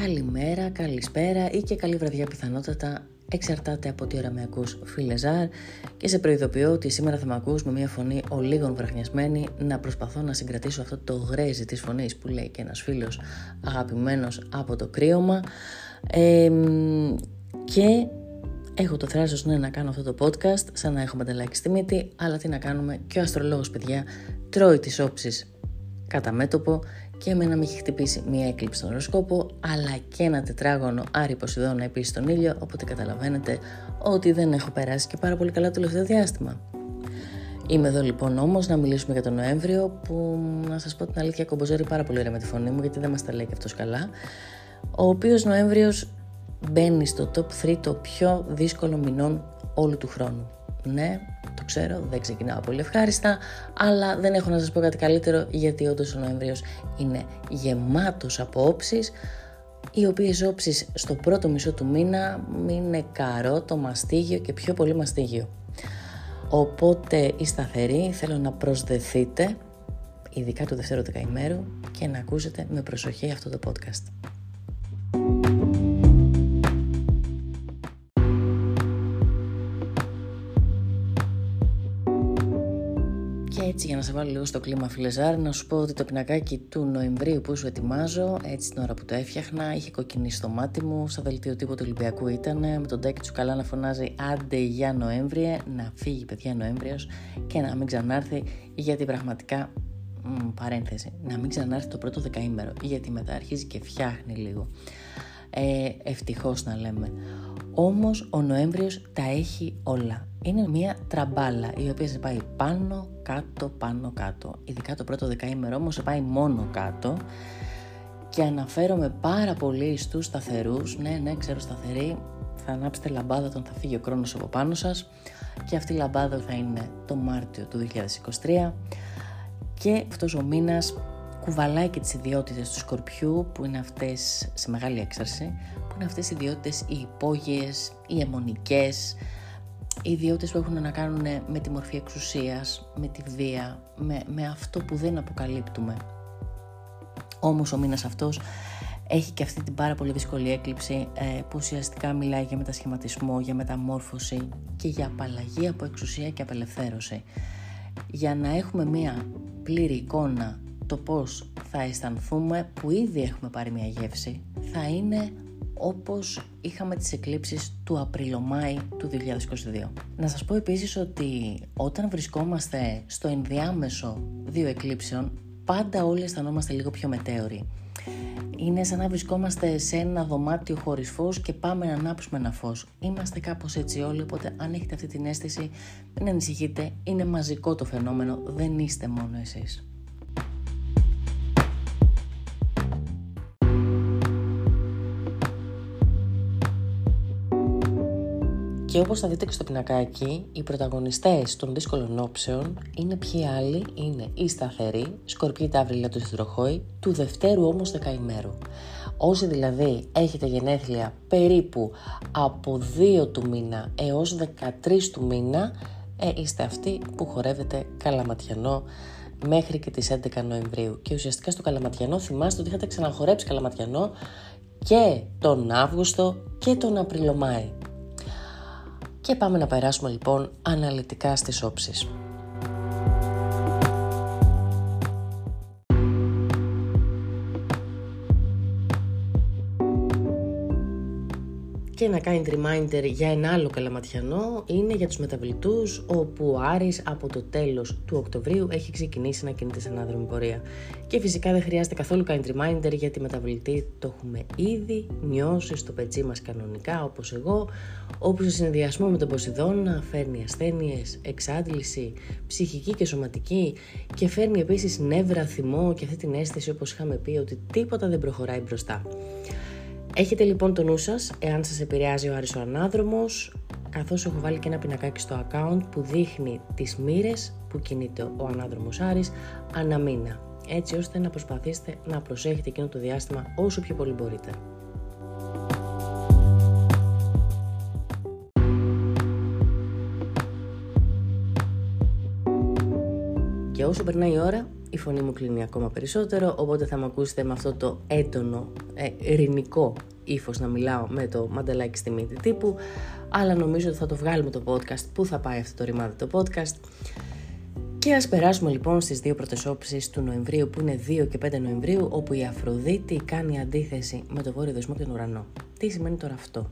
καλημέρα, καλησπέρα ή και καλή βραδιά πιθανότατα. Εξαρτάται από τι ώρα με ακούς φίλε Ζάρ και σε προειδοποιώ ότι σήμερα θα με ακούς με μια φωνή ολίγων βραχνιασμένη να προσπαθώ να συγκρατήσω αυτό το γρέζι της φωνής που λέει και ένας φίλος αγαπημένος από το κρύωμα. Και έχω το θράσος ναι, να κάνω αυτό το podcast σαν να έχω μαντελάκι στη μύτη αλλά τι να κάνουμε και ο αστρολόγος παιδιά τρώει τις όψεις κατά μέτωπο και εμένα με έχει χτυπήσει μία έκλειψη στον οροσκόπο, αλλά και ένα τετράγωνο Άρη Ποσειδώνα επίσης στον ήλιο, οπότε καταλαβαίνετε ότι δεν έχω περάσει και πάρα πολύ καλά το τελευταίο διάστημα. Είμαι εδώ λοιπόν όμως να μιλήσουμε για τον Νοέμβριο που να σας πω την αλήθεια κομποζέρει πάρα πολύ ωραία με τη φωνή μου γιατί δεν μας τα λέει και αυτός καλά. Ο οποίος Νοέμβριος μπαίνει στο top 3 το πιο δύσκολο μηνών όλου του χρόνου. Ναι, το ξέρω, δεν ξεκινάω πολύ ευχάριστα, αλλά δεν έχω να σας πω κάτι καλύτερο γιατί όντως ο Νοέμβριος είναι γεμάτος από όψεις οι οποίες όψεις στο πρώτο μισό του μήνα είναι καρότο, μαστίγιο και πιο πολύ μαστίγιο. Οπότε η σταθερή θέλω να προσδεθείτε, ειδικά το δεύτερο δεκαημέρου και να ακούσετε με προσοχή αυτό το podcast. Έτσι για να σε βάλω λίγο στο κλίμα φιλεζάρ να σου πω ότι το πινακάκι του Νοεμβρίου που σου ετοιμάζω έτσι την ώρα που το έφτιαχνα είχε κοκκινήσει στο μάτι μου. Στα δελτίο τύπου του Ολυμπιακού ήταν με τον τάκι του καλά να φωνάζει άντε για Νοέμβριε να φύγει παιδιά Νοέμβριος και να μην ξανάρθει γιατί πραγματικά μ, παρένθεση να μην ξανάρθει το πρώτο δεκαήμερο γιατί μετά αρχίζει και φτιάχνει λίγο ε, ευτυχώς να λέμε. Όμως ο Νοέμβριος τα έχει όλα. Είναι μια τραμπάλα η οποία σε πάει πάνω, κάτω, πάνω, κάτω. Ειδικά το πρώτο δεκαήμερο όμως σε πάει μόνο κάτω και αναφέρομαι πάρα πολύ στους σταθερούς. Ναι, ναι, ξέρω σταθεροί. Θα ανάψετε λαμπάδα όταν θα φύγει ο χρόνος από πάνω σας και αυτή η λαμπάδα θα είναι το Μάρτιο του 2023 και αυτός ο μήνας κουβαλάει και τις ιδιότητες του Σκορπιού που είναι αυτές σε μεγάλη έξαρση που είναι αυτές οι ιδιότητες οι υπόγειες, οι αιμονικές, οι ιδιότητες που έχουν να κάνουν με τη μορφή εξουσίας, με τη βία, με, με αυτό που δεν αποκαλύπτουμε. Όμως ο μήνας αυτός έχει και αυτή την πάρα πολύ δύσκολη έκλειψη ε, που ουσιαστικά μιλάει για μετασχηματισμό, για μεταμόρφωση και για απαλλαγή από εξουσία και απελευθέρωση. Για να έχουμε μία πλήρη εικόνα το πώς θα αισθανθούμε που ήδη έχουμε πάρει μια γεύση θα είναι όπως είχαμε τις εκλήψεις του Απριλομάη του 2022. Να σας πω επίσης ότι όταν βρισκόμαστε στο ενδιάμεσο δύο εκλήψεων, πάντα όλοι αισθανόμαστε λίγο πιο μετέωροι. Είναι σαν να βρισκόμαστε σε ένα δωμάτιο χωρίς φως και πάμε να ανάψουμε ένα φως. Είμαστε κάπως έτσι όλοι, οπότε αν έχετε αυτή την αίσθηση, μην ανησυχείτε, είναι μαζικό το φαινόμενο, δεν είστε μόνο εσείς. Και όπως θα δείτε και στο πινακάκι, οι πρωταγωνιστές των δύσκολων όψεων είναι ποιοι άλλοι, είναι οι σταθεροί, σκορπιοί ταύριλα του Συντροχώη, του δευτέρου όμως δεκαημέρου. Όσοι δηλαδή έχετε γενέθλια περίπου από 2 του μήνα έως 13 του μήνα, ε, είστε αυτοί που χορεύετε καλαματιανό μέχρι και τις 11 Νοεμβρίου. Και ουσιαστικά στο καλαματιανό θυμάστε ότι είχατε ξαναχορέψει καλαματιανό και τον Αύγουστο και τον Απριλομάη. Και πάμε να περάσουμε λοιπόν αναλυτικά στις όψεις. Και να κάνει reminder για ένα άλλο καλαματιανό είναι για τους μεταβλητούς όπου ο Άρης από το τέλος του Οκτωβρίου έχει ξεκινήσει να κινείται σε ανάδρομη πορεία. Και φυσικά δεν χρειάζεται καθόλου κάνει reminder γιατί μεταβλητή το έχουμε ήδη νιώσει στο πετσί μας κανονικά όπως εγώ όπου σε συνδυασμό με τον Ποσειδώνα φέρνει ασθένειες, εξάντληση, ψυχική και σωματική και φέρνει επίσης νεύρα, θυμό και αυτή την αίσθηση όπως είχαμε πει ότι τίποτα δεν προχωράει μπροστά. Έχετε λοιπόν το νου σας, εάν σας επηρεάζει ο Άρης ο Ανάδρομος, καθώς έχω βάλει και ένα πινακάκι στο account που δείχνει τις μοίρες που κινείται ο Ανάδρομος Άρης ανά μήνα, έτσι ώστε να προσπαθήσετε να προσέχετε εκείνο το διάστημα όσο πιο πολύ μπορείτε. Και όσο περνάει η ώρα, η φωνή μου κλείνει ακόμα περισσότερο, οπότε θα με ακούσετε με αυτό το έντονο, ε, ειρηνικό ύφος να μιλάω με το μαντελάκι στη μύτη τύπου, αλλά νομίζω ότι θα το βγάλουμε το podcast, πού θα πάει αυτό το ρημάδι το podcast; Και ας περάσουμε λοιπόν στις δύο πρώτες όψεις του Νοεμβρίου που είναι 2 και 5 Νοεμβρίου όπου η Αφροδίτη κάνει αντίθεση με το βόρειο δεσμό και τον ουρανό. Τι σημαίνει τώρα αυτό;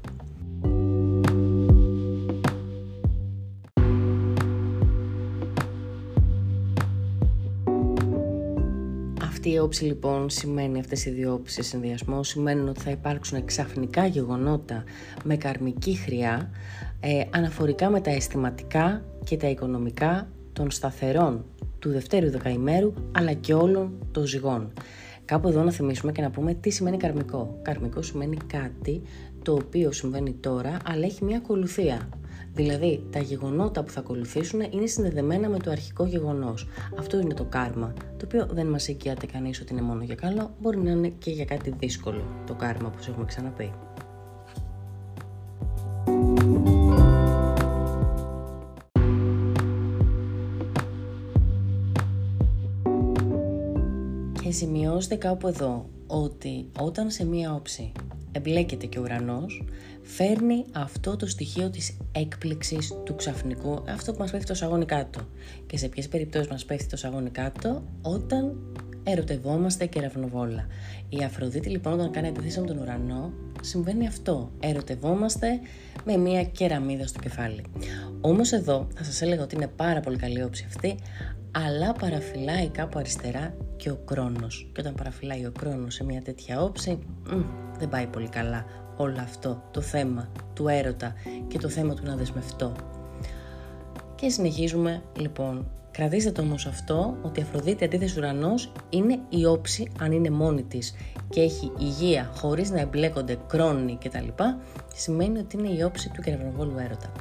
Αυτή η όψη λοιπόν σημαίνει αυτές οι δύο όψεις σε συνδυασμό σημαίνουν ότι θα υπάρξουν ξαφνικά γεγονότα με καρμική χρειά ε, αναφορικά με τα αισθηματικά και τα οικονομικά των σταθερών του δευτέρου δεκαημέρου αλλά και όλων των ζυγών. Κάπου εδώ να θυμίσουμε και να πούμε τι σημαίνει καρμικό. Καρμικό σημαίνει κάτι το οποίο συμβαίνει τώρα αλλά έχει μια ακολουθία. Δηλαδή, τα γεγονότα που θα ακολουθήσουν είναι συνδεδεμένα με το αρχικό γεγονός. Αυτό είναι το κάρμα, το οποίο δεν μας εγγυάται κανείς ότι είναι μόνο για καλό, μπορεί να είναι και για κάτι δύσκολο το κάρμα, όπως έχουμε ξαναπεί. Και σημειώστε κάπου εδώ ότι όταν σε μία όψη εμπλέκεται και ο ουρανός, φέρνει αυτό το στοιχείο της έκπληξης του ξαφνικού, αυτό που μας πέφτει το σαγόνι κάτω. Και σε ποιες περιπτώσεις μας πέφτει το σαγόνι κάτω, όταν ερωτευόμαστε και ραυνοβόλα. Η Αφροδίτη λοιπόν όταν κάνει αντίθεση με τον ουρανό, συμβαίνει αυτό. Ερωτευόμαστε με μία κεραμίδα στο κεφάλι. Όμως εδώ θα σας έλεγα ότι είναι πάρα πολύ καλή όψη αυτή, αλλά παραφυλάει κάπου αριστερά και ο κρόνος. Και όταν παραφυλάει ο κρόνος σε μια τέτοια όψη, δεν πάει πολύ καλά όλο αυτό το θέμα του έρωτα και το θέμα του να δεσμευτώ. Και συνεχίζουμε λοιπόν. Κρατήστε το όμως αυτό ότι η Αφροδίτη αντίθεση ουρανός είναι η όψη αν είναι μόνη της και έχει υγεία χωρίς να εμπλέκονται κρόνοι κτλ. Σημαίνει ότι είναι η όψη του κεραυνοβόλου έρωτα.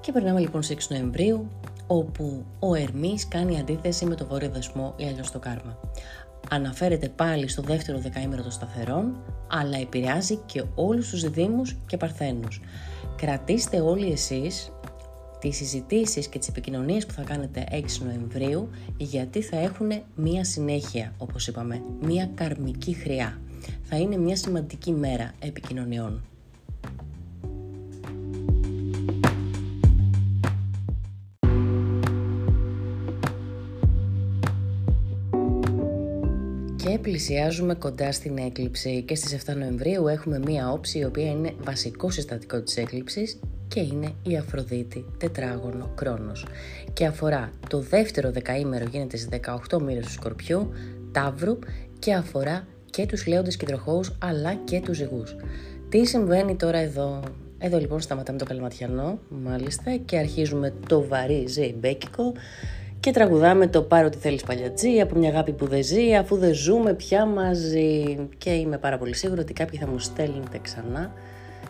Και περνάμε λοιπόν σε 6 Νοεμβρίου όπου ο Ερμής κάνει αντίθεση με το βόρειο δεσμό ή αλλιώς το κάρμα. Αναφέρεται πάλι στο δεύτερο δεκαήμερο των σταθερών, αλλά επηρεάζει και όλους τους δήμους και παρθένους. Κρατήστε όλοι εσείς τις συζητήσεις και τις επικοινωνίες που θα κάνετε 6 Νοεμβρίου, γιατί θα έχουν μία συνέχεια, όπως είπαμε, μία καρμική χρειά. Θα είναι μια σημαντική μέρα επικοινωνιών. Και πλησιάζουμε κοντά στην έκλειψη και στις 7 Νοεμβρίου έχουμε μία όψη η οποία είναι βασικό συστατικό της έκλειψης και είναι η Αφροδίτη τετράγωνο κρόνος και αφορά το δεύτερο δεκαήμερο γίνεται στις 18 μοίρες του Σκορπιού, Ταύρου και αφορά και τους λέοντες κεντροχώους αλλά και τους ζυγούς. Τι συμβαίνει τώρα εδώ, εδώ λοιπόν σταματάμε το καλματιανό μάλιστα και αρχίζουμε το βαρύ ζεϊμπέκικο και τραγουδάμε το πάρω τι θέλεις παλιατζή από μια αγάπη που δεν ζει αφού δεν ζούμε πια μαζί. Και είμαι πάρα πολύ σίγουρη ότι κάποιοι θα μου στέλνετε ξανά.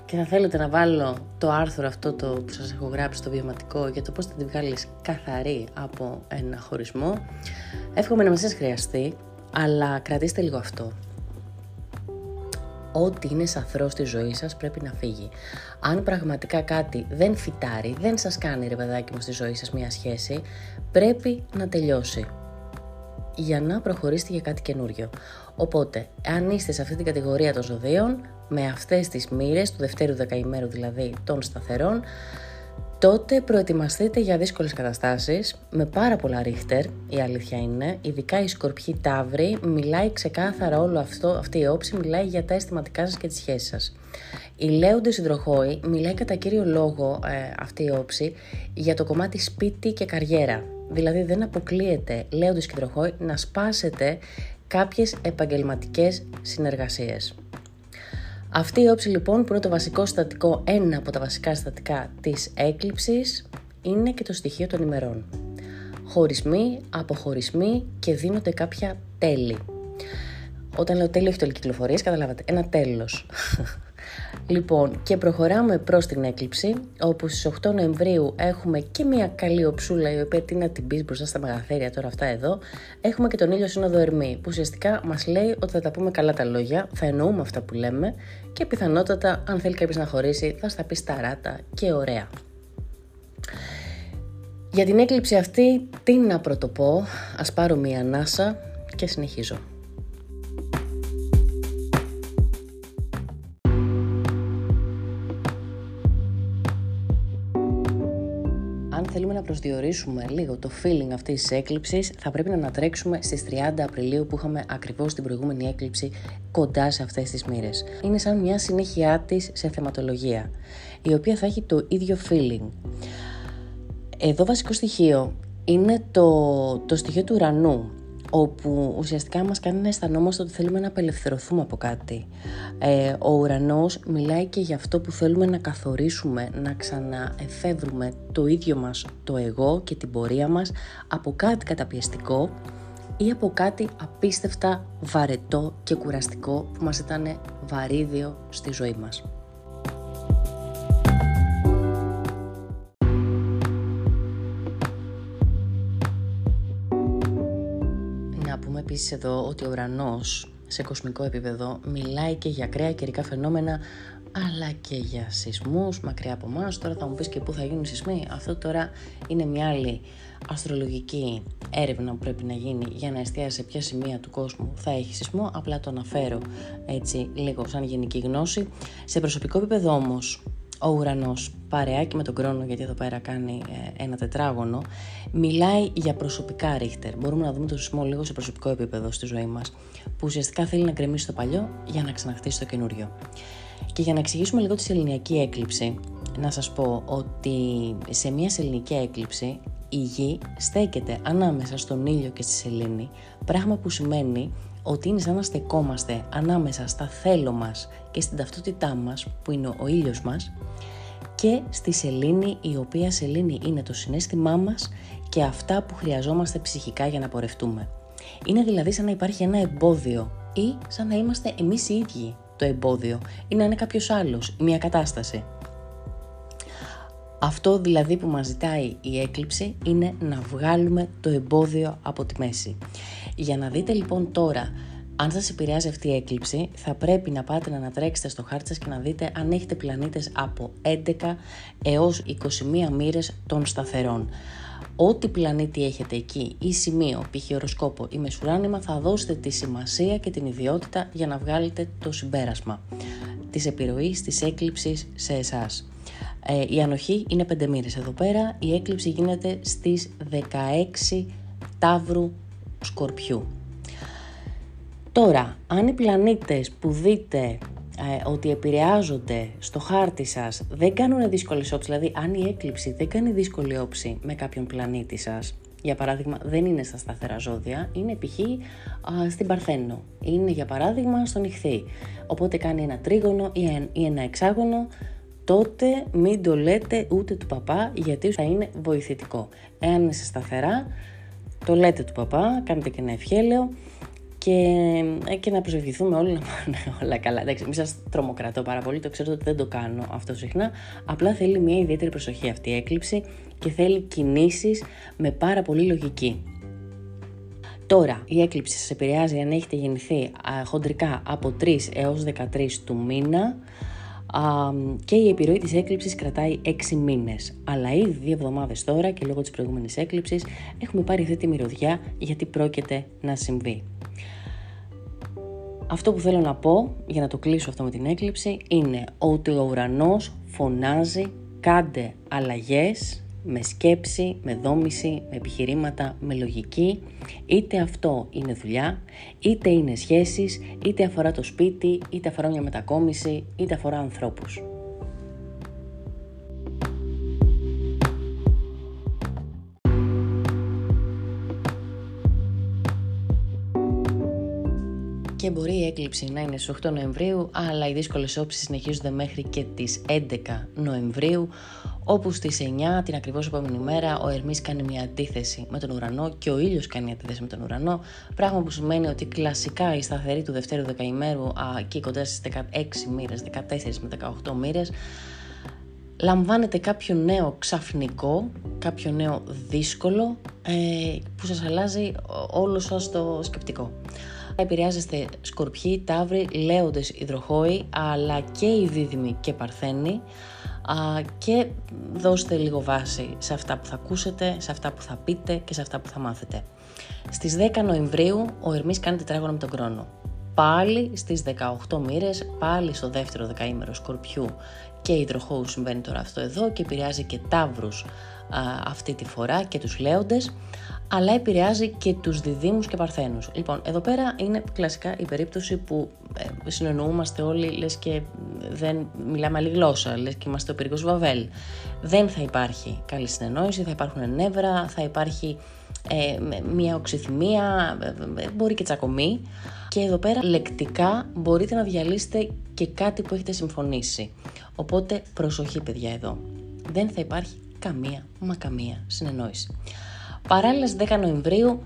Και θα θέλετε να βάλω το άρθρο αυτό το που σας έχω γράψει στο βιωματικό για το πώς θα την βγάλεις καθαρή από ένα χωρισμό. Εύχομαι να μας σας χρειαστεί, αλλά κρατήστε λίγο αυτό ό,τι είναι σαθρός στη ζωή σας πρέπει να φύγει. Αν πραγματικά κάτι δεν φυτάρει, δεν σας κάνει ρε παιδάκι μου στη ζωή σας μια σχέση, πρέπει να τελειώσει για να προχωρήσετε για κάτι καινούριο. Οπότε, αν είστε σε αυτή την κατηγορία των ζωδίων, με αυτές τις μοίρες του δευτέρου δεκαημέρου δηλαδή των σταθερών, τότε προετοιμαστείτε για δύσκολες καταστάσεις με πάρα πολλά ρίχτερ, η αλήθεια είναι, ειδικά η σκορπιή ταύρη μιλάει ξεκάθαρα όλο αυτό, αυτή η όψη μιλάει για τα αισθηματικά σας και τις σχέσεις σας. Η Λέοντε Συντροχώη μιλάει κατά κύριο λόγο ε, αυτή η όψη για το κομμάτι σπίτι και καριέρα. Δηλαδή δεν αποκλείεται Λέοντε Συντροχώη να σπάσετε κάποιες επαγγελματικές συνεργασίες. Αυτή η όψη λοιπόν που είναι το βασικό στατικό, ένα από τα βασικά στατικά της έκλειψης είναι και το στοιχείο των ημερών. Χωρισμοί, αποχωρισμοί και δίνονται κάποια τέλη. Όταν λέω τέλη όχι τελικυκλοφορίες, καταλάβατε, ένα τέλος. Λοιπόν, και προχωράμε προς την έκλειψη, όπου στις 8 Νοεμβρίου έχουμε και μια καλή οψούλα, η οποία τι να την πεις μπροστά στα μεγαθέρια τώρα αυτά εδώ. Έχουμε και τον ήλιο σύνοδο Ερμή, που ουσιαστικά μας λέει ότι θα τα πούμε καλά τα λόγια, θα εννοούμε αυτά που λέμε και πιθανότατα, αν θέλει κάποιος να χωρίσει, θα στα πει σταράτα και ωραία. Για την έκλειψη αυτή, τι να πρωτοπώ, ας πάρω μία ανάσα και συνεχίζω. Θέλουμε να προσδιορίσουμε λίγο το feeling αυτής της έκλειψης, θα πρέπει να ανατρέξουμε στις 30 Απριλίου που είχαμε ακριβώς την προηγούμενη έκλειψη κοντά σε αυτές τις μοίρες. Είναι σαν μια συνέχειά της σε θεματολογία, η οποία θα έχει το ίδιο feeling. Εδώ βασικό στοιχείο είναι το, το στοιχείο του ουρανού όπου ουσιαστικά μας κάνει να αισθανόμαστε ότι θέλουμε να απελευθερωθούμε από κάτι. Ε, ο ουρανός μιλάει και για αυτό που θέλουμε να καθορίσουμε, να ξαναεφεύρουμε το ίδιο μας το εγώ και την πορεία μας από κάτι καταπιεστικό ή από κάτι απίστευτα βαρετό και κουραστικό που μας ήταν βαρύδιο στη ζωή μας. Επίσης εδώ ότι ο ουρανός σε κοσμικό επίπεδο μιλάει και για ακραία καιρικά φαινόμενα αλλά και για σεισμούς μακριά από εμάς. Τώρα θα μου πεις και πού θα γίνουν σεισμοί. Αυτό τώρα είναι μια άλλη αστρολογική έρευνα που πρέπει να γίνει για να εστιάσει σε ποια σημεία του κόσμου θα έχει σεισμό. Απλά το αναφέρω έτσι λίγο σαν γενική γνώση. Σε προσωπικό επίπεδο όμως ο ουρανός παρεάκι με τον χρόνο γιατί εδώ πέρα κάνει ε, ένα τετράγωνο μιλάει για προσωπικά ρίχτερ. Μπορούμε να δούμε το σεισμό λίγο σε προσωπικό επίπεδο στη ζωή μας που ουσιαστικά θέλει να κρεμίσει το παλιό για να ξαναχτίσει το καινούριο. Και για να εξηγήσουμε λίγο τη σεληνιακή έκλειψη να σας πω ότι σε μια σεληνική έκλειψη η γη στέκεται ανάμεσα στον ήλιο και στη σελήνη πράγμα που σημαίνει ότι είναι σαν να στεκόμαστε ανάμεσα στα θέλω μας και στην ταυτότητά μας που είναι ο ήλιος μας και στη σελήνη η οποία σελήνη είναι το συνέστημά μας και αυτά που χρειαζόμαστε ψυχικά για να πορευτούμε. Είναι δηλαδή σαν να υπάρχει ένα εμπόδιο ή σαν να είμαστε εμείς οι ίδιοι το εμπόδιο ή να είναι κάποιος άλλος, μια κατάσταση. Αυτό δηλαδή που μας ζητάει η έκλειψη είναι να βγάλουμε το εμπόδιο από τη μέση. Για να δείτε λοιπόν τώρα αν σας επηρεάζει αυτή η έκλειψη, θα πρέπει να πάτε να ανατρέξετε στο χάρτη σας και να δείτε αν έχετε πλανήτες από 11 έως 21 μοίρες των σταθερών. Ό,τι πλανήτη έχετε εκεί ή σημείο, π.χ. οροσκόπο ή μεσουράνημα, θα δώσετε τη σημασία και την ιδιότητα για να βγάλετε το συμπέρασμα της επιρροής, της έκλειψης σε εσάς. Ε, η ανοχή είναι 5 μοίρες εδώ πέρα, η έκλειψη γίνεται στις 16 Ταύρου Σκορπιού. Τώρα, αν οι πλανήτες που δείτε ε, ότι επηρεάζονται στο χάρτη σας δεν κάνουν δύσκολες όψεις, δηλαδή αν η έκλειψη δεν κάνει δύσκολη όψη με κάποιον πλανήτη σας, για παράδειγμα δεν είναι στα σταθερά ζώδια, είναι π.χ. στην Παρθένο, είναι για παράδειγμα στον Ιχθύ, οπότε κάνει ένα τρίγωνο ή ένα εξάγωνο, τότε μην το λέτε ούτε του παπά γιατί θα είναι βοηθητικό. Εάν είναι σταθερά, το λέτε του παπά, κάνετε και ένα ευχέλαιο και, ε, και να προσευχηθούμε όλοι να πάνε όλα καλά. Εντάξει, μην σας τρομοκρατώ πάρα πολύ, το ξέρω ότι δεν το κάνω αυτό συχνά. Απλά θέλει μια ιδιαίτερη προσοχή αυτή η έκλειψη και θέλει κινήσεις με πάρα πολύ λογική. Τώρα, η έκλειψη σας επηρεάζει αν έχετε γεννηθεί χοντρικά από 3 έως 13 του μήνα και η επιρροή της έκλειψης κρατάει 6 μήνες. Αλλά ήδη δύο εβδομάδες τώρα και λόγω της προηγούμενης έκλειψης έχουμε πάρει αυτή τη μυρωδιά γιατί πρόκειται να συμβεί. Αυτό που θέλω να πω, για να το κλείσω αυτό με την έκλειψη, είναι ότι ο ουρανός φωνάζει κάντε αλλαγές με σκέψη, με δόμηση, με επιχειρήματα, με λογική. Είτε αυτό είναι δουλειά, είτε είναι σχέσεις, είτε αφορά το σπίτι, είτε αφορά μια μετακόμιση, είτε αφορά ανθρώπους. Και μπορεί η έκλειψη να είναι στις 8 Νοεμβρίου, αλλά οι δύσκολες όψεις συνεχίζονται μέχρι και τις 11 Νοεμβρίου, όπου στις 9 την ακριβώς επόμενη μέρα ο Ερμής κάνει μια αντίθεση με τον ουρανό και ο ήλιος κάνει αντίθεση με τον ουρανό, πράγμα που σημαίνει ότι κλασικά η σταθερή του δευτέρου δεκαημέρου, εκεί κοντά στις 16 μοίρες, 14 με 18 μοίρες, λαμβάνετε κάποιο νέο ξαφνικό, κάποιο νέο δύσκολο ε, που σας αλλάζει όλο σας το σκεπτικό επηρεάζεστε σκορπιοί, ταύροι, λέοντες, υδροχόοι, αλλά και οι δίδυμοι και παρθένοι. και δώστε λίγο βάση σε αυτά που θα ακούσετε, σε αυτά που θα πείτε και σε αυτά που θα μάθετε. Στις 10 Νοεμβρίου ο Ερμής κάνει τετράγωνο με τον χρόνο. Πάλι στις 18 μοίρες, πάλι στο δεύτερο δεκαήμερο Σκορπιού και υδροχώου συμβαίνει τώρα αυτό εδώ και επηρεάζει και Ταύρους αυτή τη φορά και τους Λέοντες αλλά επηρεάζει και τους διδήμους και παρθένους. Λοιπόν, εδώ πέρα είναι κλασικά η περίπτωση που ε, συνεννοούμαστε όλοι, λες και δεν μιλάμε άλλη γλώσσα, λες και είμαστε ο πυρικός Βαβέλ. Δεν θα υπάρχει καλή συνεννόηση, θα υπάρχουν νεύρα, θα υπάρχει ε, μια οξυθυμία, ε, ε, μπορεί και τσακωμή. Και εδώ πέρα λεκτικά μπορείτε να διαλύσετε και κάτι που έχετε συμφωνήσει. Οπότε προσοχή παιδιά εδώ. Δεν θα υπάρχει καμία μα καμία συνεννόηση. Παράλληλα στις 10 Νοεμβρίου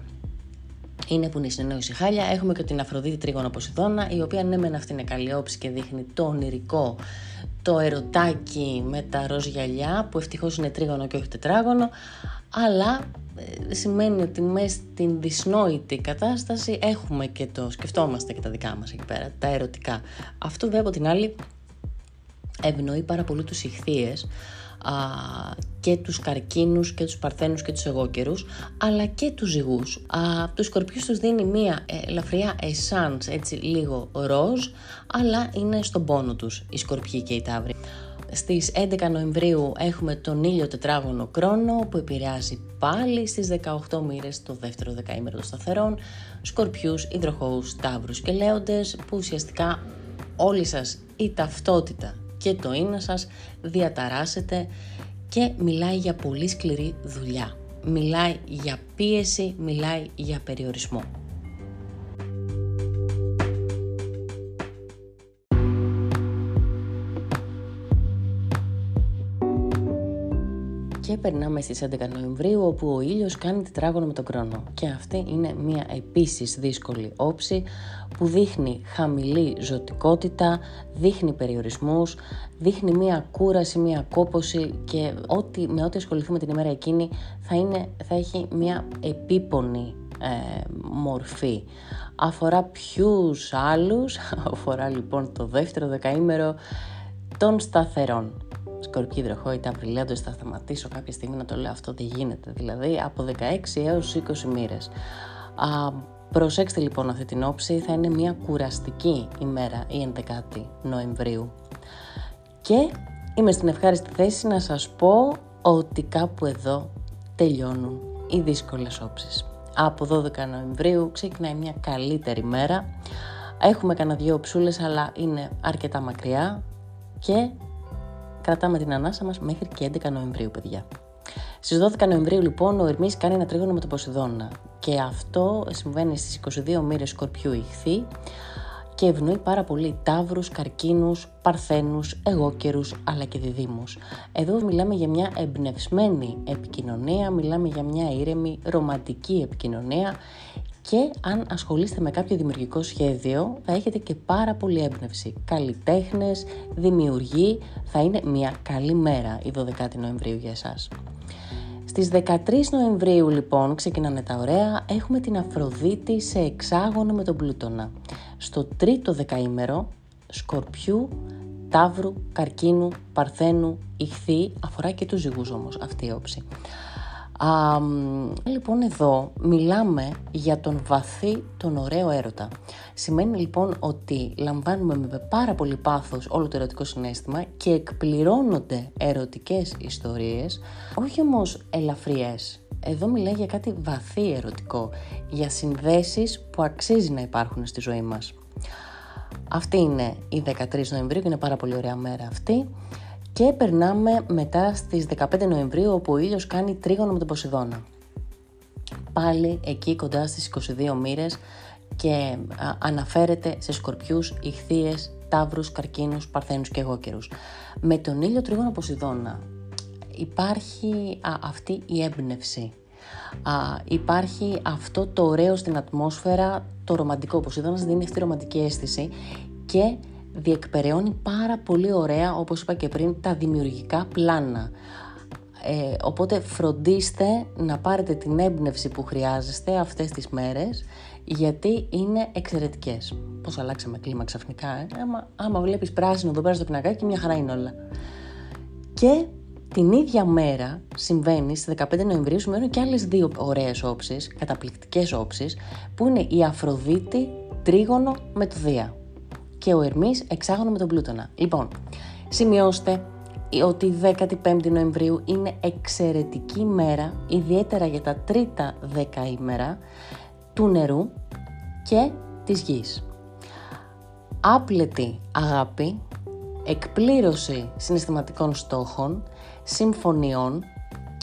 είναι που είναι η συνεννόηση χάλια. Έχουμε και την Αφροδίτη Τρίγωνο Ποσειδώνα, η οποία ναι μεν αυτή είναι καλή όψη και δείχνει το ονειρικό, το ερωτάκι με τα ροζ γυαλιά, που ευτυχώς είναι τρίγωνο και όχι τετράγωνο, αλλά ε, σημαίνει ότι μέσα στην δυσνόητη κατάσταση έχουμε και το σκεφτόμαστε και τα δικά μας εκεί πέρα, τα ερωτικά. Αυτό βέβαια από την άλλη ευνοεί πάρα πολύ τους ηχθείες, α, και τους καρκίνους και τους παρθένους και τους εγώκερους αλλά και τους ζυγούς. Α, τους σκορπιούς τους δίνει μία ελαφριά essence έτσι λίγο ροζ αλλά είναι στον πόνο τους οι σκορπιοί και οι ταύροι. Στις 11 Νοεμβρίου έχουμε τον ήλιο τετράγωνο κρόνο που επηρεάζει πάλι στις 18 μοίρες το δεύτερο δεκαήμερο των σταθερών, σκορπιούς, υδροχώους, ταύρους και λέοντες που ουσιαστικά όλη σας η ταυτότητα και το είναι σας διαταράσσεται και μιλάει για πολύ σκληρή δουλειά. Μιλάει για πίεση, μιλάει για περιορισμό. Και περνάμε στις 11 Νοεμβρίου όπου ο ήλιος κάνει τετράγωνο με τον χρόνο και αυτή είναι μια επίσης δύσκολη όψη που δείχνει χαμηλή ζωτικότητα, δείχνει περιορισμούς, δείχνει μια κούραση, μια κόποση και ό,τι, με ό,τι ασχοληθούμε την ημέρα εκείνη θα, είναι, θα έχει μια επίπονη ε, μορφή. Αφορά ποιους άλλους, αφορά λοιπόν το δεύτερο δεκαήμερο των σταθερών. Σκορπιοί υδροχόη, τα θα σταματήσω κάποια στιγμή να το λέω αυτό δεν γίνεται. Δηλαδή από 16 έως 20 μοίρες. Α, προσέξτε λοιπόν αυτή την όψη, θα είναι μια κουραστική ημέρα η 11η Νοεμβρίου. Και είμαι στην ευχάριστη θέση να σας πω ότι κάπου εδώ τελειώνουν οι δύσκολες όψεις. Από 12 Νοεμβρίου ξεκινάει μια καλύτερη μέρα. Έχουμε κανένα δυο ψούλες αλλά είναι αρκετά μακριά και κρατάμε την ανάσα μας μέχρι και 11 Νοεμβρίου, παιδιά. Στις 12 Νοεμβρίου λοιπόν ο Ερμής κάνει ένα τρίγωνο με τον Ποσειδώνα και αυτό συμβαίνει στις 22 μοίρες Σκορπιού ηχθή και ευνοεί πάρα πολύ τάβρους, καρκίνους, παρθένους, εγώκερους αλλά και διδήμους. Εδώ μιλάμε για μια εμπνευσμένη επικοινωνία, μιλάμε για μια ήρεμη ρομαντική επικοινωνία και αν ασχολείστε με κάποιο δημιουργικό σχέδιο θα έχετε και πάρα πολύ έμπνευση. Καλλιτέχνες, δημιουργοί, θα είναι μια καλή μέρα η 12η Νοεμβρίου για εσάς. Στις 13 Νοεμβρίου λοιπόν ξεκινάνε τα ωραία, έχουμε την Αφροδίτη σε εξάγωνο με τον Πλούτονα. Στο τρίτο δεκαήμερο, Σκορπιού, Ταύρου, Καρκίνου, Παρθένου, Ιχθύ, αφορά και τους ζυγούς όμως αυτή η όψη. Α, λοιπόν εδώ μιλάμε για τον βαθύ, τον ωραίο έρωτα. Σημαίνει λοιπόν ότι λαμβάνουμε με πάρα πολύ πάθος όλο το ερωτικό συνέστημα και εκπληρώνονται ερωτικές ιστορίες, όχι όμως ελαφριές. Εδώ μιλάει για κάτι βαθύ ερωτικό, για συνδέσεις που αξίζει να υπάρχουν στη ζωή μας. Αυτή είναι η 13 Νοεμβρίου και είναι πάρα πολύ ωραία μέρα αυτή. Και περνάμε μετά στις 15 Νοεμβρίου όπου ο ήλιος κάνει τρίγωνο με τον Ποσειδώνα. Πάλι εκεί κοντά στις 22 μοίρες και αναφέρεται σε σκορπιούς, ηχθείες, ταύρους, καρκίνους, παρθένους και εγώκερους. Με τον ήλιο τρίγωνο Ποσειδώνα υπάρχει αυτή η έμπνευση. Α, υπάρχει αυτό το ωραίο στην ατμόσφαιρα, το ρομαντικό. Ποσειδώνας δίνει αυτή τη ρομαντική αίσθηση και διεκπεραιώνει πάρα πολύ ωραία, όπως είπα και πριν, τα δημιουργικά πλάνα. Ε, οπότε φροντίστε να πάρετε την έμπνευση που χρειάζεστε αυτές τις μέρες γιατί είναι εξαιρετικές. Πώς αλλάξαμε κλίμα ξαφνικά, ε; άμα, άμα βλέπεις πράσινο εδώ πέρα στο πινακάκι μια χαρά είναι όλα. Και την ίδια μέρα συμβαίνει, στις 15 Νοεμβρίου συμβαίνουν και άλλες δύο ωραίες όψεις, καταπληκτικές όψεις, που είναι η Αφροδίτη τρίγωνο με το Δία και ο Ερμής εξάγωνο με τον Πλούτονα. Λοιπόν, σημειώστε ότι η 15η Νοεμβρίου είναι εξαιρετική μέρα, ιδιαίτερα για τα τρίτα δεκαήμερα του νερού και της γης. Άπλετη αγάπη, εκπλήρωση συναισθηματικών στόχων, συμφωνιών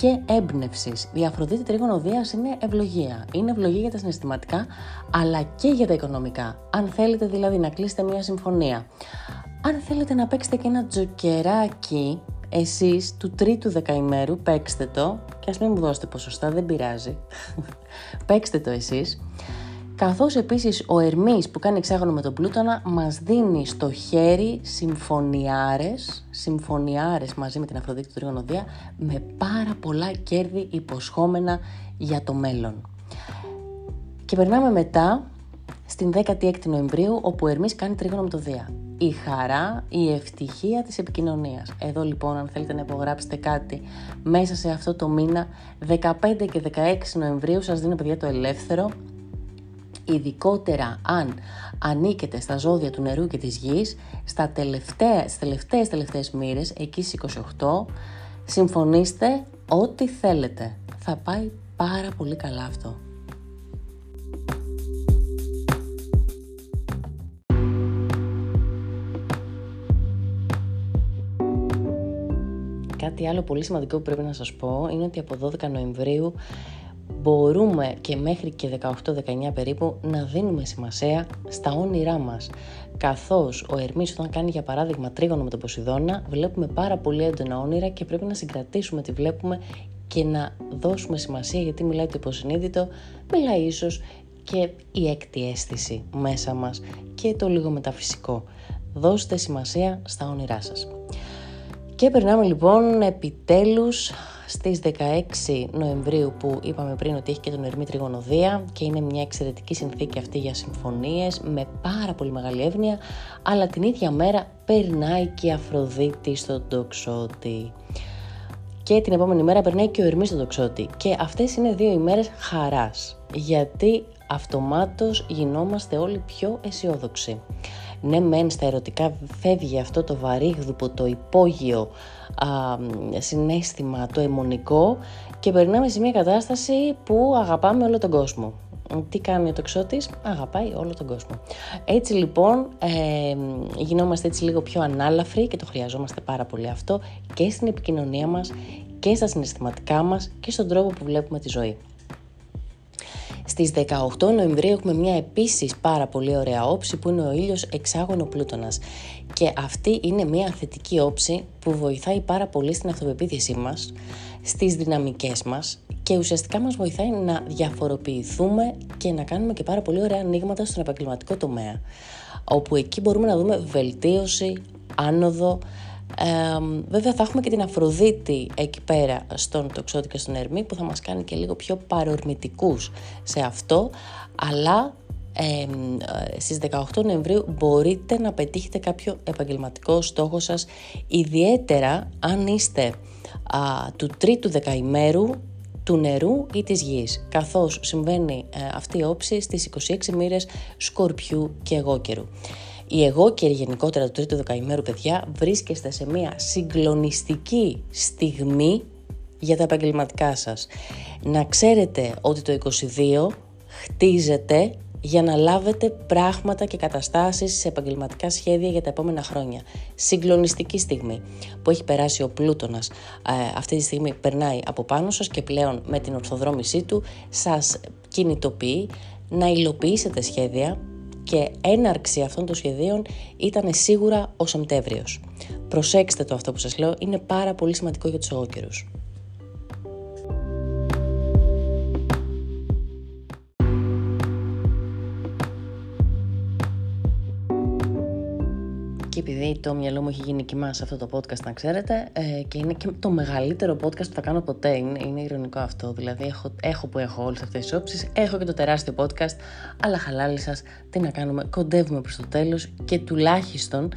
και έμπνευσης. Η Αφροδίτη Τρίγωνο είναι ευλογία. Είναι ευλογία για τα συναισθηματικά αλλά και για τα οικονομικά. Αν θέλετε δηλαδή να κλείσετε μια συμφωνία, αν θέλετε να παίξετε και ένα τζοκεράκι εσείς του τρίτου δεκαημέρου, παίξτε το και ας μην μου δώσετε ποσοστά, δεν πειράζει. παίξτε το εσείς. Καθώς επίσης ο Ερμής που κάνει εξάγωνο με τον Πλούτονα μας δίνει στο χέρι συμφωνιάρες, συμφωνιάρες μαζί με την Αφροδίτη του Τριγωνοδία με πάρα πολλά κέρδη υποσχόμενα για το μέλλον. Και περνάμε μετά στην 16η Νοεμβρίου όπου ο Ερμής κάνει τρίγωνο με το Δία. Η χαρά, η ευτυχία της επικοινωνίας. Εδώ λοιπόν αν θέλετε να υπογράψετε κάτι μέσα σε αυτό το μήνα 15 και 16 Νοεμβρίου σας δίνω παιδιά το ελεύθερο ειδικότερα αν ανήκετε στα ζώδια του νερού και της γης, στα τελευταία, στις τελευταίες τελευταίες μοίρες, εκεί στις 28, συμφωνήστε ό,τι θέλετε. Θα πάει πάρα πολύ καλά αυτό. Κάτι άλλο πολύ σημαντικό που πρέπει να σας πω είναι ότι από 12 Νοεμβρίου μπορούμε και μέχρι και 18-19 περίπου να δίνουμε σημασία στα όνειρά μας. Καθώς ο Ερμής όταν κάνει για παράδειγμα τρίγωνο με τον Ποσειδώνα βλέπουμε πάρα πολύ έντονα όνειρα και πρέπει να συγκρατήσουμε τι βλέπουμε και να δώσουμε σημασία γιατί μιλάει το υποσυνείδητο, μιλάει ίσως και η έκτη αίσθηση μέσα μας και το λίγο μεταφυσικό. Δώστε σημασία στα όνειρά σας. Και περνάμε λοιπόν επιτέλους στις 16 Νοεμβρίου που είπαμε πριν ότι έχει και τον Ερμή Τριγωνοδία και είναι μια εξαιρετική συνθήκη αυτή για συμφωνίες με πάρα πολύ μεγάλη εύνοια αλλά την ίδια μέρα περνάει και η Αφροδίτη στον τοξότη. Και την επόμενη μέρα περνάει και ο Ερμής στον τοξότη. Και αυτές είναι δύο ημέρες χαράς γιατί αυτομάτως γινόμαστε όλοι πιο αισιόδοξοι ναι μεν στα ερωτικά φεύγει αυτό το βαρύγδουπο, το υπόγειο α, συνέστημα, το αιμονικό και περνάμε σε μια κατάσταση που αγαπάμε όλο τον κόσμο. Τι κάνει ο τοξότης, αγαπάει όλο τον κόσμο. Έτσι λοιπόν ε, γινόμαστε έτσι λίγο πιο ανάλαφροι και το χρειαζόμαστε πάρα πολύ αυτό και στην επικοινωνία μας και στα συναισθηματικά μας και στον τρόπο που βλέπουμε τη ζωή. Στις 18 Νοεμβρίου έχουμε μια επίσης πάρα πολύ ωραία όψη που είναι ο ήλιος εξάγωνο πλούτονας. Και αυτή είναι μια θετική όψη που βοηθάει πάρα πολύ στην αυτοπεποίθησή μας, στις δυναμικές μας και ουσιαστικά μας βοηθάει να διαφοροποιηθούμε και να κάνουμε και πάρα πολύ ωραία ανοίγματα στον επαγγελματικό τομέα όπου εκεί μπορούμε να δούμε βελτίωση, άνοδο, βέβαια θα έχουμε και την Αφροδίτη εκεί πέρα στον τοξότη και στον Ερμή που θα μας κάνει και λίγο πιο παρορμητικούς σε αυτό αλλά ε, στις 18 Νοεμβρίου μπορείτε να πετύχετε κάποιο επαγγελματικό στόχο σας ιδιαίτερα αν είστε α, του τρίτου δεκαημέρου του νερού ή της γης, καθώς συμβαίνει ε, αυτή η όψη στις 26 μοίρες Σκορπιού και Εγώκερου. Η εγώ και γενικότερα του τρίτου δεκαημέρου παιδιά βρίσκεστε σε μια συγκλονιστική στιγμή για τα επαγγελματικά σας. Να ξέρετε ότι το 22 χτίζεται για να λάβετε πράγματα και καταστάσεις σε επαγγελματικά σχέδια για τα επόμενα χρόνια. Συγκλονιστική στιγμή που έχει περάσει ο Πλούτονας. Ε, αυτή τη στιγμή περνάει από πάνω σας και πλέον με την ορθοδρόμησή του σας κινητοποιεί να υλοποιήσετε σχέδια και έναρξη αυτών των σχεδίων ήταν σίγουρα ο Σεπτέμβριος. Προσέξτε το αυτό που σας λέω, είναι πάρα πολύ σημαντικό για τους ogóκερους. Και επειδή το μυαλό μου έχει γίνει κοιμά σε αυτό το podcast, να ξέρετε, ε, και είναι και το μεγαλύτερο podcast που θα κάνω ποτέ. Είναι, είναι ηρωνικό αυτό. Δηλαδή, έχω, έχω που έχω όλες αυτές τις όψεις, έχω και το τεράστιο podcast, αλλά χαλάλη σας, τι να κάνουμε, κοντεύουμε προς το τέλος και τουλάχιστον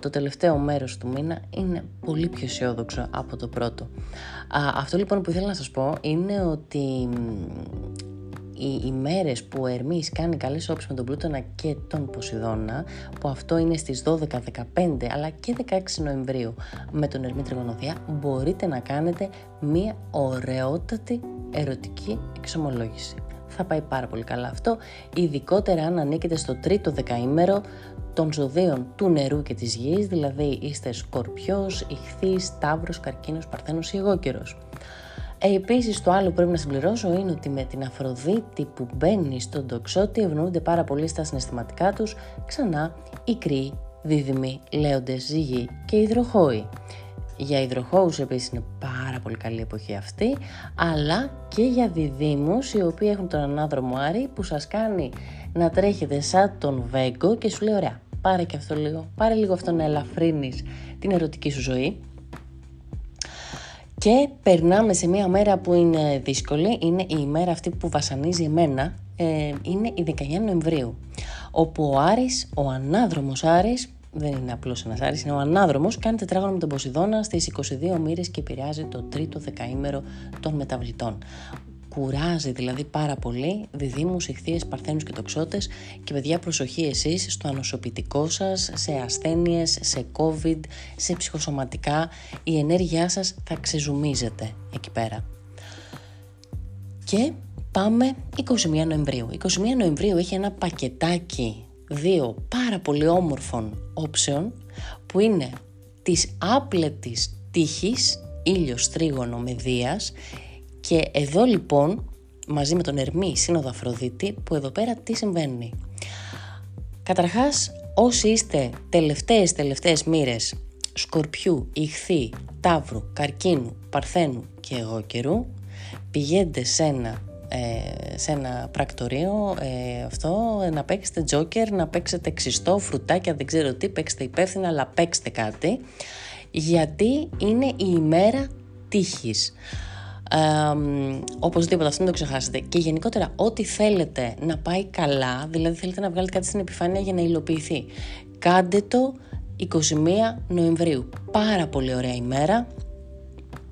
το τελευταίο μέρος του μήνα είναι πολύ πιο αισιόδοξο από το πρώτο. αυτό λοιπόν που ήθελα να σας πω είναι ότι οι ημέρες που ο Ερμής κάνει καλές όψεις με τον Πλούτονα και τον Ποσειδώνα, που αυτό είναι στις 12, 15 αλλά και 16 Νοεμβρίου με τον Ερμή Τριγωνοδιά, μπορείτε να κάνετε μία ωραιότατη ερωτική εξομολόγηση. Θα πάει πάρα πολύ καλά αυτό, ειδικότερα αν ανήκετε στο τρίτο δεκαήμερο των ζωδίων του νερού και της γης, δηλαδή είστε σκορπιός, ηχθής, ταύρος, καρκίνος, παρθένος ή εγώκερος. Ε, Επίσης, το άλλο που πρέπει να συμπληρώσω είναι ότι με την Αφροδίτη που μπαίνει στον τοξότη ευνοούνται πάρα πολύ στα συναισθηματικά τους ξανά οι κρύοι, δίδυμοι, λέοντες, ζυγοί και υδροχόοι. Για υδροχόους επίσης είναι πάρα πολύ καλή εποχή αυτή, αλλά και για διδήμους οι οποίοι έχουν τον ανάδρομο Άρη που σας κάνει να τρέχετε σαν τον Βέγκο και σου λέει ωραία, πάρε και αυτό λίγο, πάρε λίγο αυτό να ελαφρύνεις την ερωτική σου ζωή και περνάμε σε μια μέρα που είναι δύσκολη, είναι η ημέρα αυτή που βασανίζει εμένα, ε, είναι η 19 Νοεμβρίου, όπου ο Άρης, ο ανάδρομος Άρης, δεν είναι απλώς ένας Άρης, είναι ο ανάδρομος, κάνει τετράγωνο με τον Ποσειδώνα στις 22 μοίρες και επηρεάζει το τρίτο δεκαήμερο των μεταβλητών κουράζει δηλαδή πάρα πολύ διδήμους, ηχθείες, παρθένους και τοξότες και παιδιά προσοχή εσείς στο ανοσοποιητικό σας, σε ασθένειες, σε covid, σε ψυχοσωματικά, η ενέργειά σας θα ξεζουμίζεται εκεί πέρα. Και πάμε 21 Νοεμβρίου. 21 Νοεμβρίου έχει ένα πακετάκι δύο πάρα πολύ όμορφων όψεων που είναι της άπλετης τύχης, ήλιος τρίγωνο με δίας και εδώ λοιπόν, μαζί με τον Ερμή Σύνοδο Αφροδίτη, που εδώ πέρα τι συμβαίνει. Καταρχάς, όσοι είστε τελευταίες τελευταίες μοίρες Σκορπιού, Ιχθύ, Ταύρου, Καρκίνου, Παρθένου και εγώ καιρού, πηγαίνετε σε ένα, ε, σε ένα πρακτορείο ε, αυτό, να παίξετε τζόκερ, να παίξετε ξυστό, φρουτάκια, δεν ξέρω τι, παίξτε υπεύθυνα, αλλά παίξτε κάτι, γιατί είναι η ημέρα τύχης. Ε, οπωσδήποτε αυτό μην το ξεχάσετε. Και γενικότερα, ό,τι θέλετε να πάει καλά, δηλαδή θέλετε να βγάλετε κάτι στην επιφάνεια για να υλοποιηθεί, κάντε το 21 Νοεμβρίου. Πάρα πολύ ωραία ημέρα,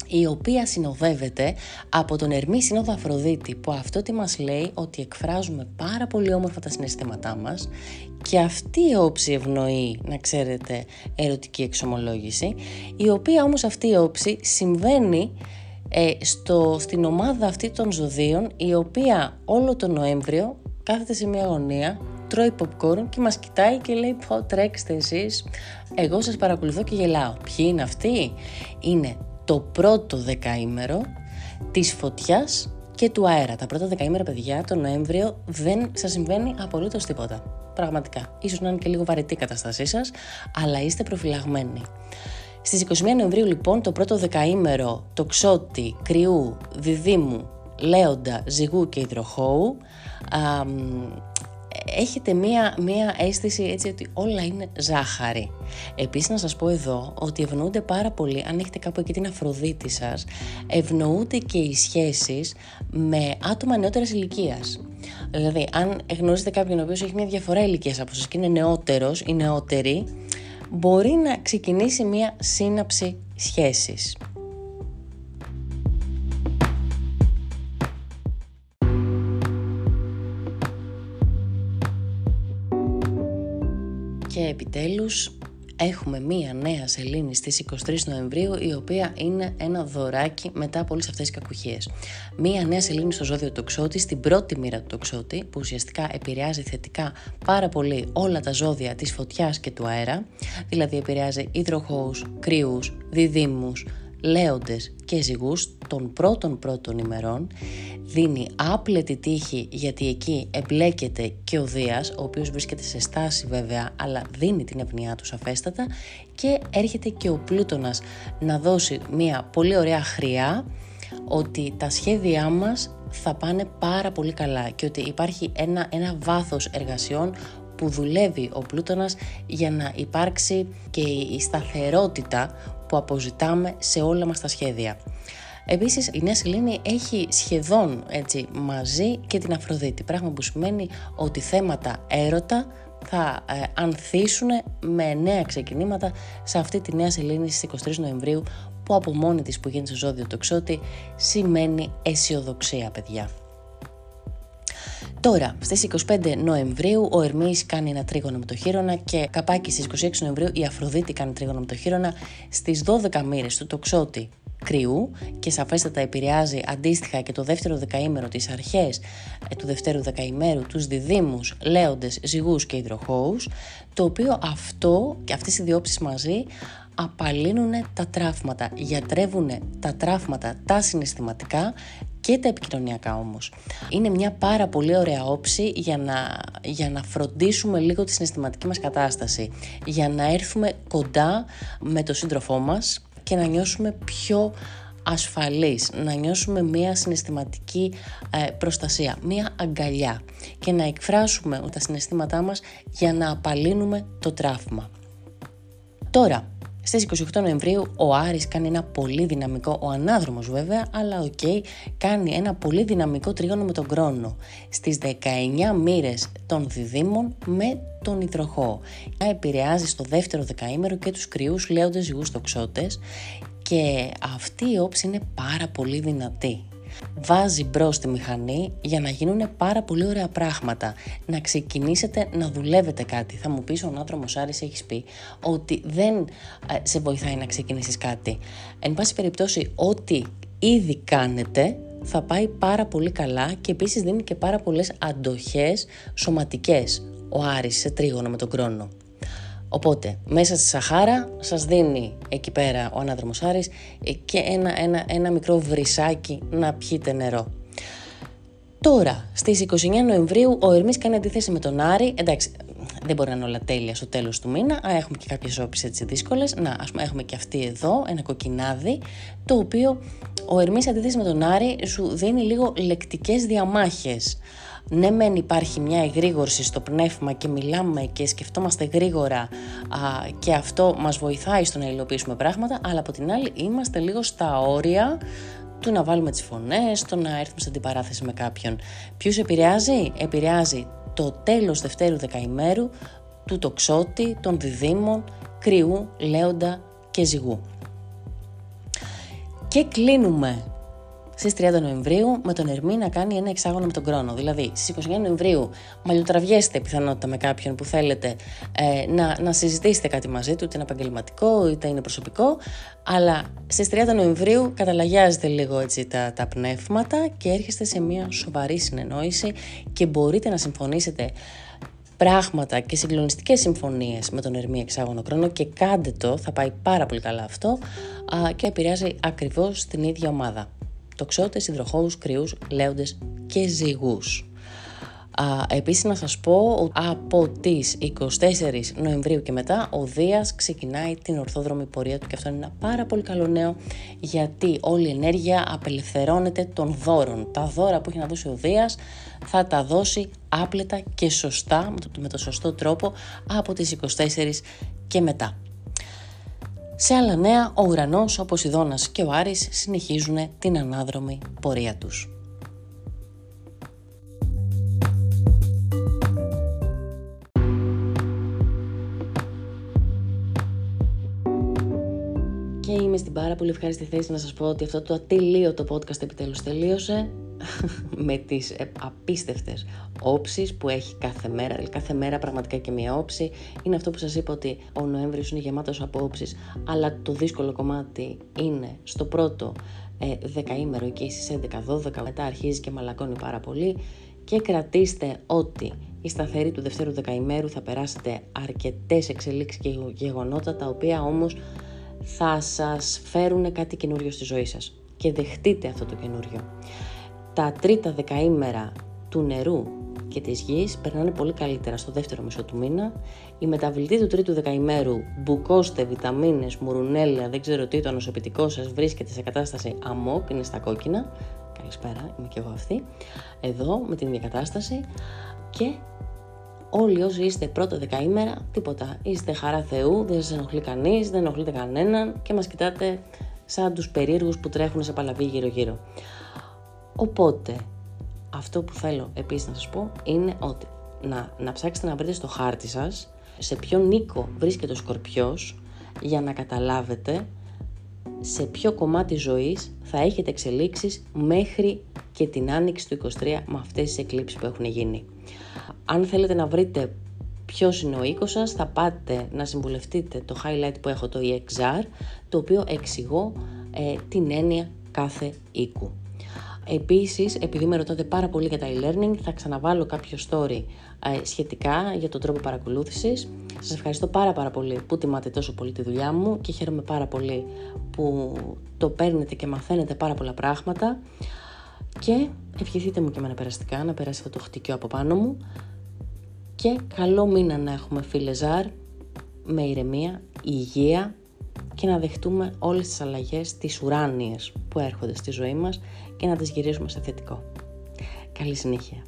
η οποία συνοδεύεται από τον Ερμή Σύνοδο Αφροδίτη που αυτό τι μας λέει ότι εκφράζουμε πάρα πολύ όμορφα τα συναισθήματά μας και αυτή η όψη ευνοεί, να ξέρετε, ερωτική εξομολόγηση η οποία όμως αυτή η όψη συμβαίνει ε, στο, στην ομάδα αυτή των ζωδίων η οποία όλο τον Νοέμβριο κάθεται σε μια γωνία τρώει popcorn και μας κοιτάει και λέει πω τρέξτε εσείς εγώ σας παρακολουθώ και γελάω ποιοι είναι αυτοί; Είναι το πρώτο δεκαήμερο της φωτιάς και του αέρα. Τα πρώτα δεκαήμερα, παιδιά, τον Νοέμβριο δεν σας συμβαίνει απολύτως τίποτα. Πραγματικά. Ίσως να είναι και λίγο βαρετή η κατάστασή σας, αλλά είστε προφυλαγμένοι. Στις 21 Νοεμβρίου λοιπόν το πρώτο δεκαήμερο τοξότη, κρυού, διδήμου, λέοντα, ζυγού και υδροχώου α, έχετε μία, μία αίσθηση έτσι ότι όλα είναι ζάχαρη. Επίσης να σας πω εδώ ότι ευνοούνται πάρα πολύ, αν έχετε κάπου εκεί την Αφροδίτη σας, ευνοούνται και οι σχέσεις με άτομα νεότερης ηλικίας. Δηλαδή, αν γνωρίζετε κάποιον ο οποίος έχει μια διαφορά ηλικίας από σας και είναι νεότερος ή νεότερη, μπορεί να ξεκινήσει μία σύναψη σχέσης. Και επιτέλους έχουμε μία νέα σελήνη στις 23 Νοεμβρίου η οποία είναι ένα δωράκι μετά από όλες αυτές τις κακουχίες. Μία νέα σελήνη στο ζώδιο τοξότη, στην πρώτη μοίρα του τοξότη που ουσιαστικά επηρεάζει θετικά πάρα πολύ όλα τα ζώδια της φωτιάς και του αέρα, δηλαδή επηρεάζει υδροχώους, κρύους, διδήμους, λέοντες και ζυγούς των πρώτων πρώτων ημερών δίνει άπλετη τύχη γιατί εκεί εμπλέκεται και ο Δίας ο οποίος βρίσκεται σε στάση βέβαια αλλά δίνει την ευνοιά του σαφέστατα και έρχεται και ο Πλούτονας να δώσει μια πολύ ωραία χρειά ότι τα σχέδιά μας θα πάνε πάρα πολύ καλά και ότι υπάρχει ένα, ένα βάθος εργασιών που δουλεύει ο Πλούτονας για να υπάρξει και η σταθερότητα που αποζητάμε σε όλα μας τα σχέδια. Επίσης η Νέα Σελήνη έχει σχεδόν έτσι, μαζί και την Αφροδίτη, πράγμα που σημαίνει ότι θέματα έρωτα θα ε, ανθίσουν με νέα ξεκινήματα σε αυτή τη Νέα Σελήνη στις 23 Νοεμβρίου που από μόνη της που γίνεται στο ζώδιο τοξότη σημαίνει αισιοδοξία παιδιά. Τώρα, στις 25 Νοεμβρίου ο Ερμής κάνει ένα τρίγωνο με το χείρονα και καπάκι στις 26 Νοεμβρίου η Αφροδίτη κάνει τρίγωνο με το χείρονα στις 12 μοίρες του τοξότη κρυού και σαφέστατα επηρεάζει αντίστοιχα και το δεύτερο δεκαήμερο τις αρχές ε, του δευτέρου δεκαήμερου τους διδήμους, λέοντες, ζυγούς και υδροχώους το οποίο αυτό και αυτές οι διόψεις μαζί απαλύνουν τα τραύματα, γιατρεύουν τα τραύματα τα συναισθηματικά και τα επικοινωνιακά όμως. Είναι μια πάρα πολύ ωραία όψη για να, για να φροντίσουμε λίγο τη συναισθηματική μας κατάσταση, για να έρθουμε κοντά με τον σύντροφό μας και να νιώσουμε πιο ασφαλής, να νιώσουμε μια συναισθηματική ε, προστασία, μια αγκαλιά και να εκφράσουμε τα συναισθήματά μας για να απαλύνουμε το τραύμα. Τώρα, στις 28 Νοεμβρίου ο Άρης κάνει ένα πολύ δυναμικό, ο ανάδρομος βέβαια, αλλά okay, κάνει ένα πολύ δυναμικό τρίγωνο με τον Κρόνο. Στις 19 μοίρες των διδύμων με τον υδροχόο. Επηρεάζει στο δεύτερο δεκαήμερο και τους κριούς λέοντες ζυγούς τοξότες. Και αυτή η όψη είναι πάρα πολύ δυνατή βάζει μπρος τη μηχανή για να γίνουν πάρα πολύ ωραία πράγματα. Να ξεκινήσετε να δουλεύετε κάτι. Θα μου πεις ο άνθρωπο Άρης, έχεις πει ότι δεν ε, σε βοηθάει να ξεκινήσεις κάτι. Εν πάση περιπτώσει, ό,τι ήδη κάνετε θα πάει πάρα πολύ καλά και επίσης δίνει και πάρα πολλές αντοχές σωματικές ο Άρης σε τρίγωνο με τον χρόνο. Οπότε, μέσα στη Σαχάρα σας δίνει εκεί πέρα ο ανάδρομος Άρης ε, και ένα, ένα, ένα μικρό βρυσάκι να πιείτε νερό. Τώρα, στις 29 Νοεμβρίου ο Ερμής κάνει αντίθεση με τον Άρη. Εντάξει, δεν μπορεί να είναι όλα τέλεια στο τέλος του μήνα. Α, έχουμε και κάποιες όποιες έτσι δύσκολες. Να, ας πούμε, έχουμε και αυτή εδώ, ένα κοκκινάδι, το οποίο ο Ερμής αντίθεση με τον Άρη σου δίνει λίγο λεκτικές διαμάχες ναι μεν υπάρχει μια εγρήγορση στο πνεύμα και μιλάμε και σκεφτόμαστε γρήγορα α, και αυτό μας βοηθάει στο να υλοποιήσουμε πράγματα, αλλά από την άλλη είμαστε λίγο στα όρια του να βάλουμε τις φωνές, το να έρθουμε σε αντιπαράθεση με κάποιον. Ποιους επηρεάζει; Επηρεάζει το τέλος δευτέρου δεκαημέρου του τοξότη, των διδήμων, κρυού, λέοντα και ζυγού. Και κλείνουμε στις 30 Νοεμβρίου με τον Ερμή να κάνει ένα εξάγωνο με τον χρόνο. Δηλαδή στις 29 Νοεμβρίου μαλλιοτραβιέστε πιθανότητα με κάποιον που θέλετε ε, να, να συζητήσετε κάτι μαζί του, είτε είναι επαγγελματικό είτε είναι προσωπικό. Αλλά στις 30 Νοεμβρίου καταλαγιάζετε λίγο έτσι τα, τα πνεύματα και έρχεστε σε μια σοβαρή συνεννόηση και μπορείτε να συμφωνήσετε πράγματα και συγκλονιστικές συμφωνίες με τον Ερμή Εξάγωνο Χρόνο και κάντε το, θα πάει πάρα πολύ καλά αυτό α, και επηρεάζει ακριβώς την ίδια ομάδα τοξότες, υδροχώους, κρυούς, λέοντες και ζυγούς. Α, επίσης να σας πω από τις 24 Νοεμβρίου και μετά ο Δίας ξεκινάει την ορθόδρομη πορεία του και αυτό είναι ένα πάρα πολύ καλό νέο γιατί όλη η ενέργεια απελευθερώνεται των δώρων. Τα δώρα που έχει να δώσει ο Δίας θα τα δώσει άπλετα και σωστά, με το σωστό τρόπο από τις 24 και μετά. Σε άλλα νέα, ο ουρανός, ο Ποσειδώνας και ο Άρης συνεχίζουν την ανάδρομη πορεία τους. Και είμαι στην πάρα πολύ ευχάριστη θέση να σας πω ότι αυτό το ατελείωτο podcast επιτέλους τελείωσε με τις ε, απίστευτες όψεις που έχει κάθε μέρα, δηλαδή κάθε μέρα πραγματικά και μία όψη. Είναι αυτό που σας είπα ότι ο Νοέμβριος είναι γεμάτος από όψεις, αλλά το δύσκολο κομμάτι είναι στο πρώτο ε, δεκαήμερο εκεί στις 11-12, μετά αρχίζει και μαλακώνει πάρα πολύ. Και κρατήστε ότι η σταθερή του δευτέρου δεκαημέρου θα περάσετε αρκετές εξελίξεις και γεγονότα τα οποία όμως θα σας φέρουν κάτι καινούριο στη ζωή σας. Και δεχτείτε αυτό το καινούριο τα τρίτα δεκαήμερα του νερού και της γης περνάνε πολύ καλύτερα στο δεύτερο μισό του μήνα. Η μεταβλητή του τρίτου δεκαημέρου, μπουκώστε, βιταμίνες, μουρουνέλα, δεν ξέρω τι, το ανοσοποιητικό σας βρίσκεται σε κατάσταση αμόκ, είναι στα κόκκινα. Καλησπέρα, είμαι και εγώ αυτή. Εδώ με την ίδια κατάσταση. Και όλοι όσοι είστε πρώτα δεκαήμερα, τίποτα. Είστε χαρά Θεού, δεν σας ενοχλεί κανείς, δεν ενοχλείτε κανέναν και μας κοιτάτε σαν τους περίεργους που τρέχουν σε παλαβή γύρω-γύρω. Οπότε, αυτό που θέλω επίσης να σας πω είναι ότι να, να ψάξετε να βρείτε στο χάρτη σας σε ποιο νίκο βρίσκεται ο Σκορπιός για να καταλάβετε σε ποιο κομμάτι ζωής θα έχετε εξελίξεις μέχρι και την άνοιξη του 23 με αυτές τις εκλήψεις που έχουν γίνει. Αν θέλετε να βρείτε ποιος είναι ο οίκος σας, θα πάτε να συμβουλευτείτε το highlight που έχω το EXR, το οποίο εξηγώ ε, την έννοια κάθε οίκου. Επίσης, επειδή με ρωτάτε πάρα πολύ για τα e-learning, θα ξαναβάλω κάποιο story ε, σχετικά για τον τρόπο παρακολούθησης. Σας ευχαριστώ πάρα πάρα πολύ που τιμάτε τόσο πολύ τη δουλειά μου και χαίρομαι πάρα πολύ που το παίρνετε και μαθαίνετε πάρα πολλά πράγματα. Και ευχηθείτε μου και εμένα περαστικά να περάσει αυτό το χτυκιό από πάνω μου. Και καλό μήνα να έχουμε φίλε Ζάρ με ηρεμία, υγεία και να δεχτούμε όλες τις αλλαγές, τις ουράνιες που έρχονται στη ζωή μας και να τις γυρίσουμε σε θετικό. Καλή συνέχεια.